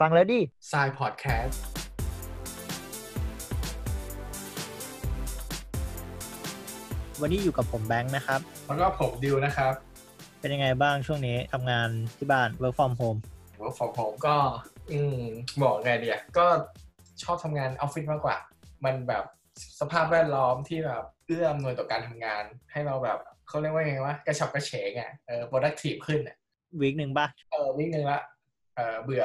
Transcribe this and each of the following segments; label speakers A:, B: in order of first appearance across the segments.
A: ฟังแล้วดิ
B: ทรายพอดแคสต์
A: วันนี้อยู่กับผมแบงค์นะครับ
B: แล้วก็ผมดิวนะครับ
A: เป็นยังไงบ้างช่วงนี้ทำงานที่บ้าน work from home
B: ว่าของผมก็ อืมบอกไงเดียก็ชอบทำงานออฟฟิศมากกว่า มันแบบสภาพแวดล้อมที่แบบเอื้ออำนวยต่อการทำงาน ให้เราแบบเขาเรียกว่าไงวะกระฉับกระเฉงอะเออ productive ขึ้นอะ
A: วีคหนึ่งป่ะ
B: เออวิ่งหนึ่งละเออเบื่อ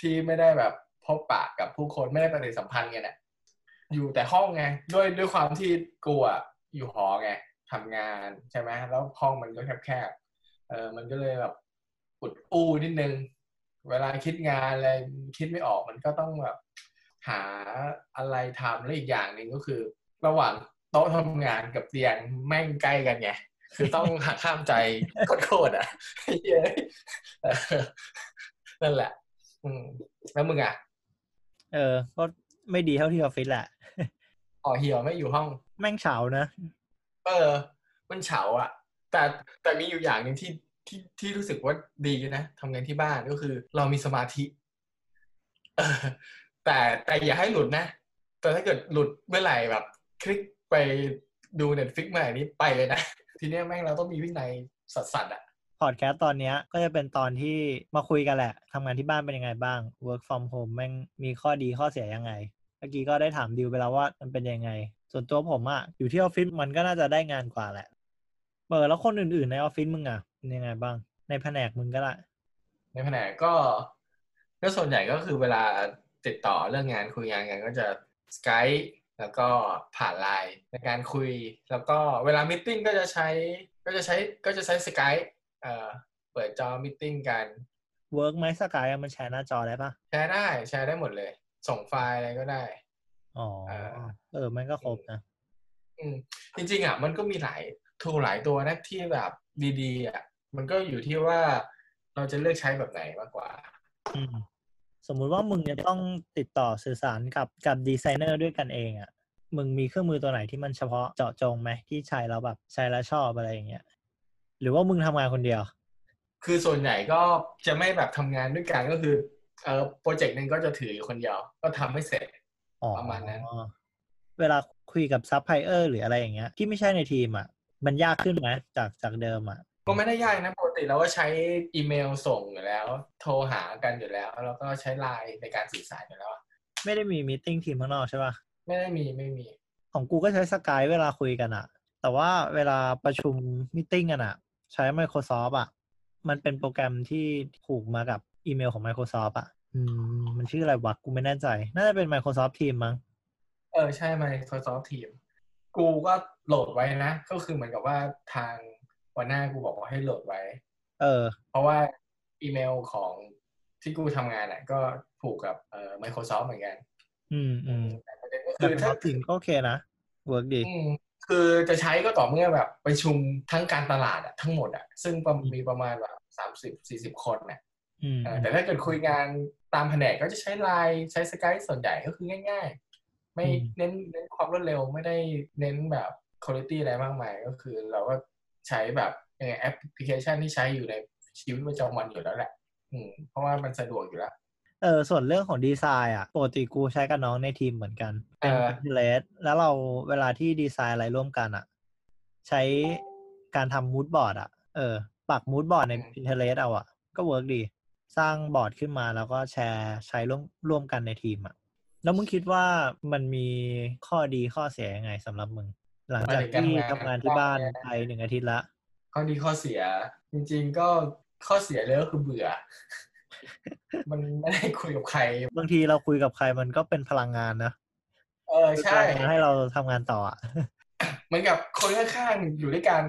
B: ที่ไม่ได้แบบพบปะกับผู้คนไม่ได้ปฏิสัมพันธ์กันเนี่ยอยู่แต่ห้องไงด้วยด้วยความที่กูอะอยู่หอไงทำงานใช่ไหมแล้วห้องมันก็แคบๆเออมันก็เลยแบบอุดอู้นิดนึง เวลาคิดงานอะไรคิดไม่ออกมันก็ต้องแบบหาอะไรทำแล้วอีกอย่างหนึ่งก็คือ ระหว่างโต๊ะทำงานกับเตียงแม่งใกล้กันไงคือต้องหักข้ามใจโคตรๆอะเยออนั่นแหละ อืม แล้วมึงอะ
A: เออ ก็ไม่ดีเท่าที่ออฟฟิศแหละ
B: อ๋อเหี่ยวไม่อยู่ห้อง
A: แม่งเฉานะ
B: เออ มันเฉาอะ แต่แต่มีอยู่อย่างหนึ่งที่ที่ที่รู้สึกว่าดีนะทำงานที่บ้านก็คือ เรามีสมาธิเออแต่แต่อย่าให้หลุดนะ แต่ถ้าเกิดหลุดเมื่อไหร่แบบ คลิกไปดู Netflix เมื่อไหร่นี้ไปเลยนะ ทีเนี้ยแม่งเราต้องมีวินัยสัสๆอะ
A: พอดแคสต์ตอนนี้ก็จะเป็นตอนที่มาคุยกันแหละทำงานที่บ้านเป็นยังไงบ้าง work from home แม่งมีข้อดีข้อเสียยังไง เมื่อกี้ก็ได้ถามดิวไปแล้วว่ามันเป็นยังไง ส่วนตัวผมอะอยู่ที่ออฟฟิศมันก็น่าจะได้งานกว่าแหละเบออแล้วคนอื่นๆในออฟฟิศมึงอะเป็นยังไงบ้าง ในแผนกมึงก็ได้
B: ในแผนกก็ ก็ส่วนใหญ่ก็คือเวลาติดต่อเรื่องงานคุยงานกันก็จะ Skype แล้วก็ผ่านไลน์ในการคุย แล้วก็เวลา meeting ก็จะใช้ก็จะใช้ก็จะใช้ Skype เอ่อเปิดจอ meeting กัน
A: work ไหม Skype มันแชร์หน้าจอได้ปะ
B: แชร์ได้แชร์ได้หมดเลย ส่งไฟล์อะไรก็ได้
A: อ๋อ
B: อ่า
A: เออ มันก็ครบนะ
B: อืม จริง ๆ อะ มันก็มีหลาย tool หลายตัวนะที่แบบดีๆอะ มันก็อยู่ที่ว่าเราจะเลือกใช้แบบไหนมากกว่า
A: อืม สมมุติว่ามึงจะต้องติดต่อสื่อสารกับกับดีไซเนอร์ด้วยกันเองอะ่ะ มึงมีเครื่องมือตัวไหนที่มันเฉพาะเจาะจงไหมที่ใช้แล้วแบบใช้แล้วชอบอะไรอย่างเงี้ย หรือว่ามึงทำงานคนเดียว
B: คือส่วนใหญ่ก็จะไม่แบบทำงานด้วยกันก็คือเอ่อโปรเจกต์หนึ่งก็จะถืออยู่คนเดียว ก็ทำไม่เสร็จ
A: อ๋อ
B: ประมาณนั้น
A: เวลาคุยกับซัพพลายเออร์หรืออะไรอย่างเงี้ย ที่ไม่ใช่ในทีมอะ่ะ มันยากขึ้นไหมจากจากเดิมอะ่ะ
B: ก็ไม่ได้ยากนะปกติเราก็ใช้อีเมลส่งอยู่แล้ว โทรหากันอยู่แล้ว แล้วก็ใช้ไลน์ในการสื่อสารอยู่แล้วอะ
A: ไม่ได้มี meeting ทีมข้างนอกใช่ปะ
B: ไม่ได้มีไม่มี
A: ของกูก็ใช้ Skype เวลาคุยกันอะแต่ว่าเวลาประชุม meeting กันอะ ใช้ Microsoft อะมันเป็นโปรแกรมที่ผูกมากับอีเมลของ Microsoft อะอืม มันชื่ออะไรวะ กูไม่แน่ใจ น่าจะเป็น Microsoft Teams มั้ง
B: เออ ใช่ Microsoft Teams กูก็โหลดไว้นะ ก็คือเหมือนกับว่าทางวันหน้ากูบอกว่าให้โหลดไว้
A: เออ
B: เพราะว่าอีเมลของที่กูทำงานอะ ก็ผูกกับเอ่อ Microsoft เหมือนกัน
A: อืมอืม
B: แต่ประเด็นก็
A: แต่
B: คือ
A: เป็น
B: ถ้า
A: ทีมก็โอเคนะ เวิร์กดี
B: อืม คือจะใช้ก็ต่อเมื่อแบบประชุมทั้งการตลาดอะทั้งหมดอะซึ่งประมาณมีประมาณแบบสามสิบสี่สิบคนน่ะ
A: อืม
B: เออแต่ถ้าเกิดคุยงานตามแผนกก็จะใช้ไลน์ใช้สกายส่วนใหญ่ก็คือง่าย ๆ ไม่เน้นเน้นความรวดเร็วไม่ได้เน้นแบบคุณภาพอะไรมากมายก็คือเราก็ใช้แบบเอ่อแอปพลิเคชันที่ใช้อยู่ในชีวิตประจำวันอยู่แล้วแหละ อืมเพราะว่ามันสะดวกอยู่แล้ว
A: เออส่วนเรื่องของดีไซน์อะปกติกูใช้กับน้องในทีมเหมือนกันเป็น
B: เออ
A: Pinterest แล้วเราเวลาที่ดีไซน์อะไรร่วมกันอะ ใช้การทำ mood board อะ เออ ปัก mood board ใน Pinterest เอาอะ ก็ work ดี สร้างบอร์ดขึ้นมาแล้วก็แชร์ใช้ร่วมร่วมกันในทีมอะ แล้วมึงคิดว่ามันมีข้อดีข้อเสียยังไงสำหรับมึง หลังจากที่ทำงานที่บ้านไปหนึ่งอาทิตย์ละ
B: ข้อดีข้อเสีย จริง ๆ ก็ข้อเสียเลยก็คือเบื่อ มันไม่ได้คุยกับใคร
A: บางทีเราคุยกับใครมันก็เป็นพลังงานนะ
B: เออใช่
A: พลังงานให้เราทำงานต่ออะ
B: เหมือนกับคนข้างๆอยู่ด้วยกัน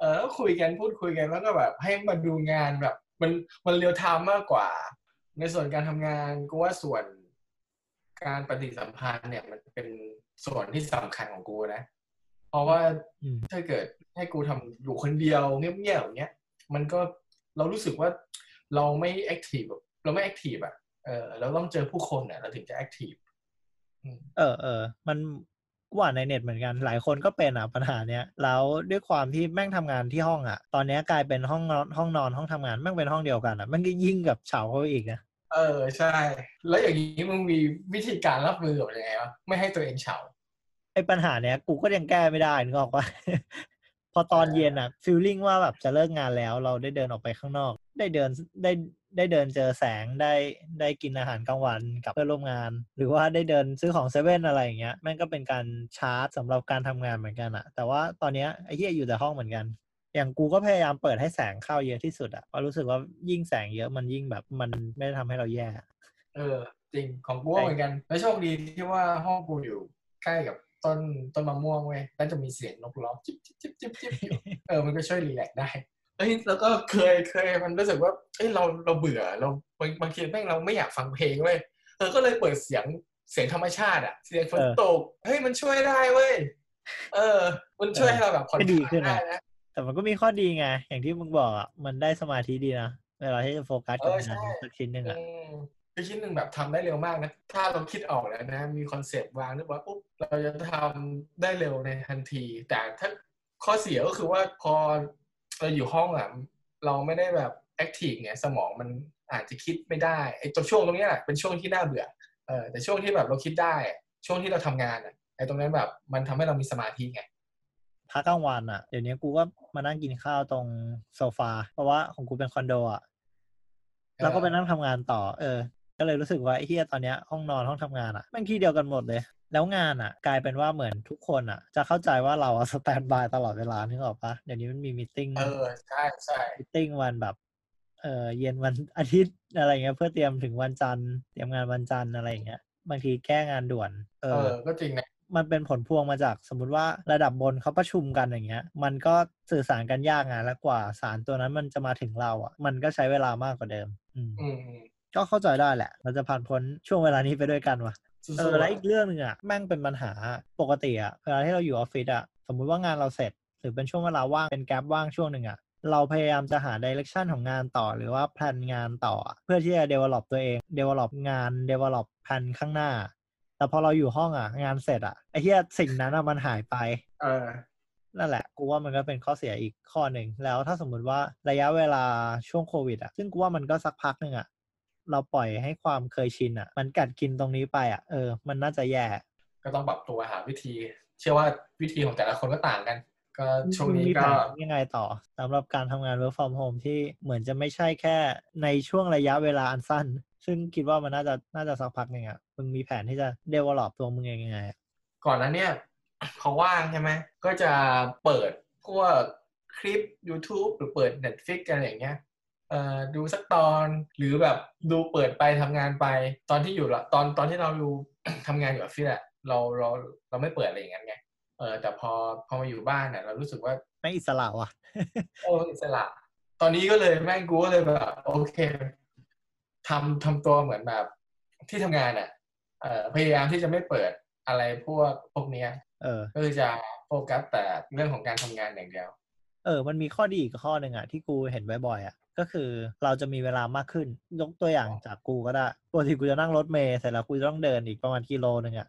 B: เออแล้วคุยกันพูดคุยกันแล้วก็แบบให้มาดูงานแบบ มันมัน real time มากกว่า ในส่วนการทำงานกูว่าส่วนการปฏิสัมพันธ์เนี่ยมันเป็นส่วนที่สำคัญของกูนะ เพราะว่า
A: อืม
B: ถ้าเกิดให้กูทำอยู่คนเดียวเงียบๆอย่างเงี้ย มันก็เรารู้สึกว่า เราไม่ active แบบเราไม่ active อะเออเราต้องเจอผู้คนเนี่ยเราถึงจะ active
A: เออเออมันกว่าในเน็ตเหมือนกันหลายคนก็เป็นอะปัญหาเนี้ยแล้วด้วยความที่แม่งทำงานที่ห้องอะ ตอนเนี้ยกลายเป็นห้องนอนห้องนอนห้องทำงานแม่งเป็นห้องเดียวกันอะแม่งก็ยิ่งกับเฉาเข้าไปอีกนะ
B: เออใช่ แล้วอย่างนี้มึงมีวิธีการรับมือกับยังไงวะไม่ให้ตัวเองเฉา
A: ไอ้ปัญหาเนี้ยกูก็ยังแก้ไม่ได้นึกออกปะพอตอนเย็นอะฟีลลิ่งว่าแบบจะเลิกงานแล้วเราได้เดินออกไปข้างนอก ได้เดินได้ได้เดินเจอแสงได้ได้กินอาหารกลางวันกับเพื่อนร่วมงาน หรือว่าได้เดินซื้อของเซเว่นอะไรอย่างเงี้ยแม่งก็เป็นการชาร์จสำหรับการทำงานเหมือนกันอะแต่ว่าตอนเนี้ยไอ้เหี้ยอยู่แต่ห้องเหมือนกัน อย่างกูก็พยายามเปิดให้แสงเข้าเยอะที่สุดอะเพราะรู้สึกว่ายิ่งแสงเยอะมันยิ่งแบบมันไม่ได้ทำให้เราแย่
B: เออ จริงของกูก็เหมือนกันแล้วโชคดีที่ว่าห้องกูอยู่ใกล้กับต้นต้นมะม่วงเว้ยแล้วจะมีเสียงนกร้องจิ๊บจิ๊บจิ๊บจิ๊บจิ๊บอยู่เออมันก็ช่วยรีแลกซ์ได้ เอ้ยแล้วก็เคยเคยมันรู้สึกว่าเอ้ยเราเราเบื่อเราบางบางทีแม่งเราไม่อยากฟังเพลงเว้ยเออก็เลยเปิดเสียงเสียงธรรมชาติอะเสียงฝน
A: เออ
B: ตกเฮ้ยมันช่วยได้เว้ยเออ มันช่วยให้เราแบบผ่อน
A: ก็
B: ค
A: ดี
B: ลาย
A: ขึ้น
B: ได้
A: นะ
B: นะ
A: แต่มันก็มีข้อดีไงอย่างที่มึงบอกอะมันได้สมาธิดีนะเวลาที่จะโฟกัสกับ
B: เออใช่
A: งานสักชิ้นหนึ่งอะ
B: อืมคือชิ้นหนึ่งแบบทำได้เร็วมากนะ ถ้าเราคิดออกแล้วนะ มีคอนเซปต์วางเรียบร้อยปุ๊บเราจะทำได้เร็วในทันที แต่ถ้าข้อเสียก็คือว่าพอ เราอยู่ห้องอะเราไม่ได้แบบแอคทีฟไงสมองมันอาจจะคิดไม่ได้ไอ้ตัวช่วงตรงเนี้ยแหละเป็นช่วงที่น่าเบื่อเออแต่ช่วงที่แบบเราคิดได้อะช่วงที่เราทำงานอะไอ้ตรงนั้นแบบมันทำให้เรามีสมาธิไง
A: พักกลางวันอะเดี๋ยวนี้กูก็มานั่งกินข้าวตรงโซฟา เพราะว่าของกูเป็นคอนโดอะแล้วก็ไปนั่งทำงานต่อ เออ ก็เลยรู้สึกว่าไอ้เฮียตอนเนี้ยห้องนอนห้องทำงานอะแม่งที่เดียวกันหมดเลย แล้วงานอะ กลายเป็นว่าเหมือนทุกคนอะ จะเข้าใจว่าเราอะสแตนบายตลอดเวลานึกออกปะเดี๋ยวนี้มันมีมิ팅
B: เออใช่ใช่
A: มิ팅วันแบบเออเย็นวันอาทิตย์อะไรเงี้ยเพื่อเตรียมถึงวันจันทร์เตรียมงานวันจันทร์อะไรอย่างเงี้ยบางทีแก้งานด่วนเอ
B: เอ
A: อ
B: อ ก็จริงนะ
A: มันเป็นผลพวงมาจากสมมุติว่าระดับบนเขาประชุมกันอย่างเงี้ย มันก็สื่อสารกันยากไงแล้วกว่าสารตัวนั้นมันจะมาถึงเราอะ มันก็ใช้เวลามากกว่าเดิมอืม
B: อืมอืม
A: ก็เข้าใจได้แหละ เราจะผ่านพ้นช่วงเวลานี้ไปด้วยกันว่ะ
B: สู้ๆ
A: เออแล้วอีกเรื่องหนึ่งอะแม่งเป็นปัญหาปกติอะเวลาที่เราอยู่ออฟฟิศอะสมมุติว่างานเราเสร็จ หรือเป็นช่วงเวลาว่างเป็นแกลบว่างช่วงหนึ่งอะเราพยายามจะหาดิเรกชันของงานต่อ หรือว่าแพลนงานต่ออะเพื่อที่จะ develop ตัวเอง develop งาน develop แพลนข้างหน้า แต่พอเราอยู่ห้องอะ งานเสร็จอะไอ้เหี้ยสิ่งนั้นอะมันหายไป
B: เออ
A: นั่นแหละ กูว่ามันก็เป็นข้อเสียอีกข้อหนึ่ง แล้วถ้าสมมุติว่าระยะเวลาช่วงโควิดอะ ซึ่งกูว่ามันก็สักพักหนึ่งอะ เราปล่อยให้ความเคยชินอะ มันกัดกินตรงนี้ไปอะเออ มันน่าจะแย่
B: ก็ต้องปรับตัวหาวิธี เชื่อว่าวิธีของแต่ละคนก็ต่างกัน ก็ช่วง
A: มึ
B: นี้
A: มีแผ
B: ก็
A: นยังไงต่อสำหรับการทำงาน work from home ที่เหมือนจะไม่ใช่แค่ในช่วงระยะเวลาอันสั้น ซึ่งคิดว่ามันน่าจะน่าจะสักพักหนึ่งอะมึงมีแผนที่จะ develop ตัวมึงเองยังไงอะ
B: ก่อนนั้นเนี่ยเขาว่างใช่ไหมก็จะเปิดพวกคลิป YouTube หรือเปิด Netflix อะไรอย่างเงี้ยเอ่อ ดูสักตอนหรือแบบดูเปิดไปทำงานไป ตอนที่อยู่ละตอนตอนที่เราอยู่ทำงานอยู่ออฟฟิศอะเราเราเราไม่เปิดอะไรอย่างนั้นไงเออแต่พอพอมาอยู่บ้านเนี่ยเรารู้สึกว่า
A: ไม่อิสระว่ะ
B: โอ้อิสระ ตอนนี้ก็เลยแม่งกูก็เลยแบบโอเคทำทำตัวเหมือนแบบที่ทำงานอะเอ่อพยายามที่จะไม่เปิดอะไรพวกพวกเนี้ย
A: เออ
B: ก็คือจะโฟกัสแต่เรื่องของการทำงานอย่างเดียว
A: เออ มันมีข้อดีอีกข้อหนึ่งอะที่กูเห็นบ่อยๆอะ ก็คือเราจะมีเวลามากขึ้น ยกตัวอย่างจากกูก็ได้ปกติกูจะนั่งรถเมล์เสร็จแล้วกูจะต้องเดินอีกประมาณกิโลนึงอะ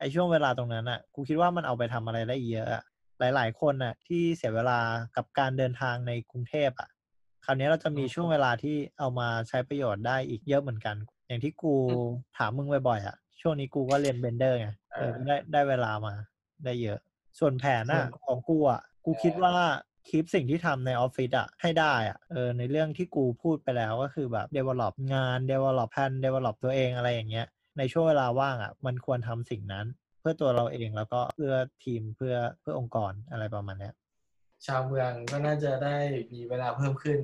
A: ไอช่วงเวลาตรงนั้นอะกูคิดว่ามันเอาไปทำอะไรได้เยอะอะหลาย ๆ คนอะที่เสียเวลากับการเดินทางในกรุงเทพอะคราวนี้เราจะมีช่วงเวลาที่เอามาใช้ประโยชน์ได้อีกเยอะเหมือนกัน อย่างที่กูถามมึงบ่อยๆอะช่วงนี้กูก็เรียนเบนเดอร์ไงเออได้ได้เวลามาได้เยอะ ส่วนแผนอะของกูอะกูคิดว่า คลิปสิ่งที่ทำในออฟฟิศอะให้ได้อะเออในเรื่องที่กูพูดไปแล้วก็คือแบบ develop งาน develop แผน develop ตัวเองอะไรอย่างเงี้ย ในช่วงเวลาว่างอะมันควรทำสิ่งนั้น เพื่อตัวเราเองแล้วก็เพื่อทีมเพื่อเพื่อองค์กรอะไรประมาณเนี้ย
B: ชาวเมืองก็น่าจะได้มีเวลาเพิ่มขึ้น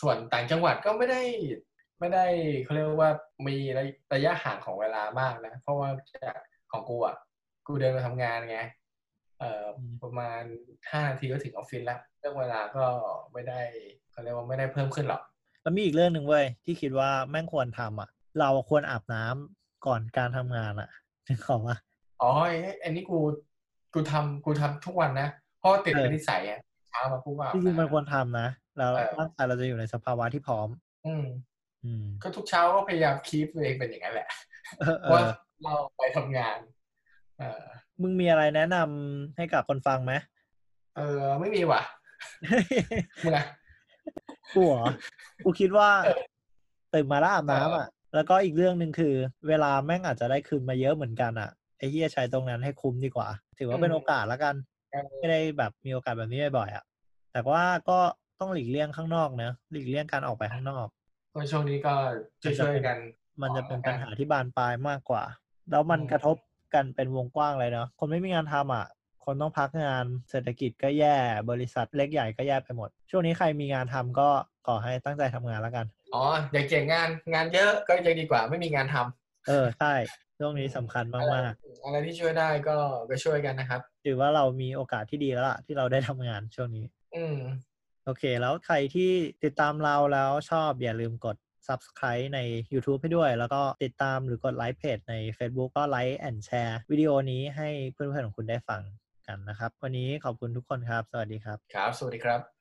B: ส่วนต่างจังหวัดก็ไม่ได้ไม่ได้เขาเรียกว่ามีระยะห่างของเวลามากนะ เพราะว่าจากของกูอะ กูเดินมาทำงานไง เอ่ออ
A: ม
B: ประมาณห้านาทีก็ถึงออฟฟิศแล้วเรื่องเวลาก็ไม่ได้เขาเรียกว่าไม่ได้เพิ่มขึ้นหรอก
A: แล้วมีอีกเรื่องหนึ่งเว้ยที่คิดว่าแม่งควรทำอะเราควรอาบน้ำก่อนการทำงานอะถึงขอว่า
B: อ๋อไอ้อันนี้กูกูทำกูทำทุกวันนะเพราะว่าติด
A: เออ
B: เป็นนิสัยอะเช้ามาปุ๊บก็อาบ
A: จริงๆมัน
B: น้ำ
A: ควรทำนะแล้ว
B: เออ
A: ร่างกายเราจะอยู่ในสภาวะที่พร้อม
B: อืม
A: อืม
B: ก็ทุกเช้าก็พยายามคีปตัวเองเป็นอย่างนั้นแหละ
A: เออเอ
B: ว่า
A: อ
B: เราไปทำงาน เออ
A: มึงมีอะไรแนะนำให้กับคนฟังไหม
B: เออ ไม่มีว่ะมึงอะ
A: กูเหรอกูคิดว่าตื่นมาแล้วอาบน้ำอะ แล้วก็อีกเรื่องหนึ่งคือ เวลาแม่งอาจจะได้คืนมาเยอะเหมือนกันอะไอ้เฮียใช้ตรงนั้นให้คุ้มดีกว่า ถือว่าเป็นโอกาสแล้วกัน ไม่ได้แบบมีโอกาสแบบนี้บ่อยๆอะ แต่ว่าก็ต้องหลีกเลี่ยงข้างนอกนะหลีกเลี่ยงการออกไปข้างนอก
B: เพราะช่วงนี้ก็ช่วยๆกัน
A: มันจะเป็นปัญหาที่บานปลายมากกว่า แล้วมันกระทบ กันเป็นวงกว้างเลยเนาะคนไม่มีงานทำอะ คนต้องพักงานเศรษฐกิจก็แย่บริษัทเล็กใหญ่ก็แย่ไปหมด ช่วงนี้ใครมีงานทำก็ขอให้ตั้งใจทำงานแล้วกัน
B: อ๋ออยากเก่งงานงานเยอะก็ยังดีกว่าไม่มีงานทำ
A: เออใช่ช่วงนี้สำคัญมาก
B: อะไรที่ช่วยได้ก็ก็ช่วยกันนะครับ
A: ๆถือว่าเรามีโอกาสที่ดีแล้วล่ะที่เราได้ทำงานช่วงนี้
B: อืม
A: โอเค แล้วใครที่ติดตามเราแล้วชอบอย่าลืมกด Subscribe ใน YouTube ให้ด้วย แล้วก็ติดตามหรือกดไลค์เพจใน Facebook ก็ไลค์แอนแชร์วิดีโอนี้ให้เพื่อนๆของคุณได้ฟังกันนะครับ วันนี้ขอบคุณทุกคนครับ สวัสดีครับ
B: ครับ สวัสดีครับ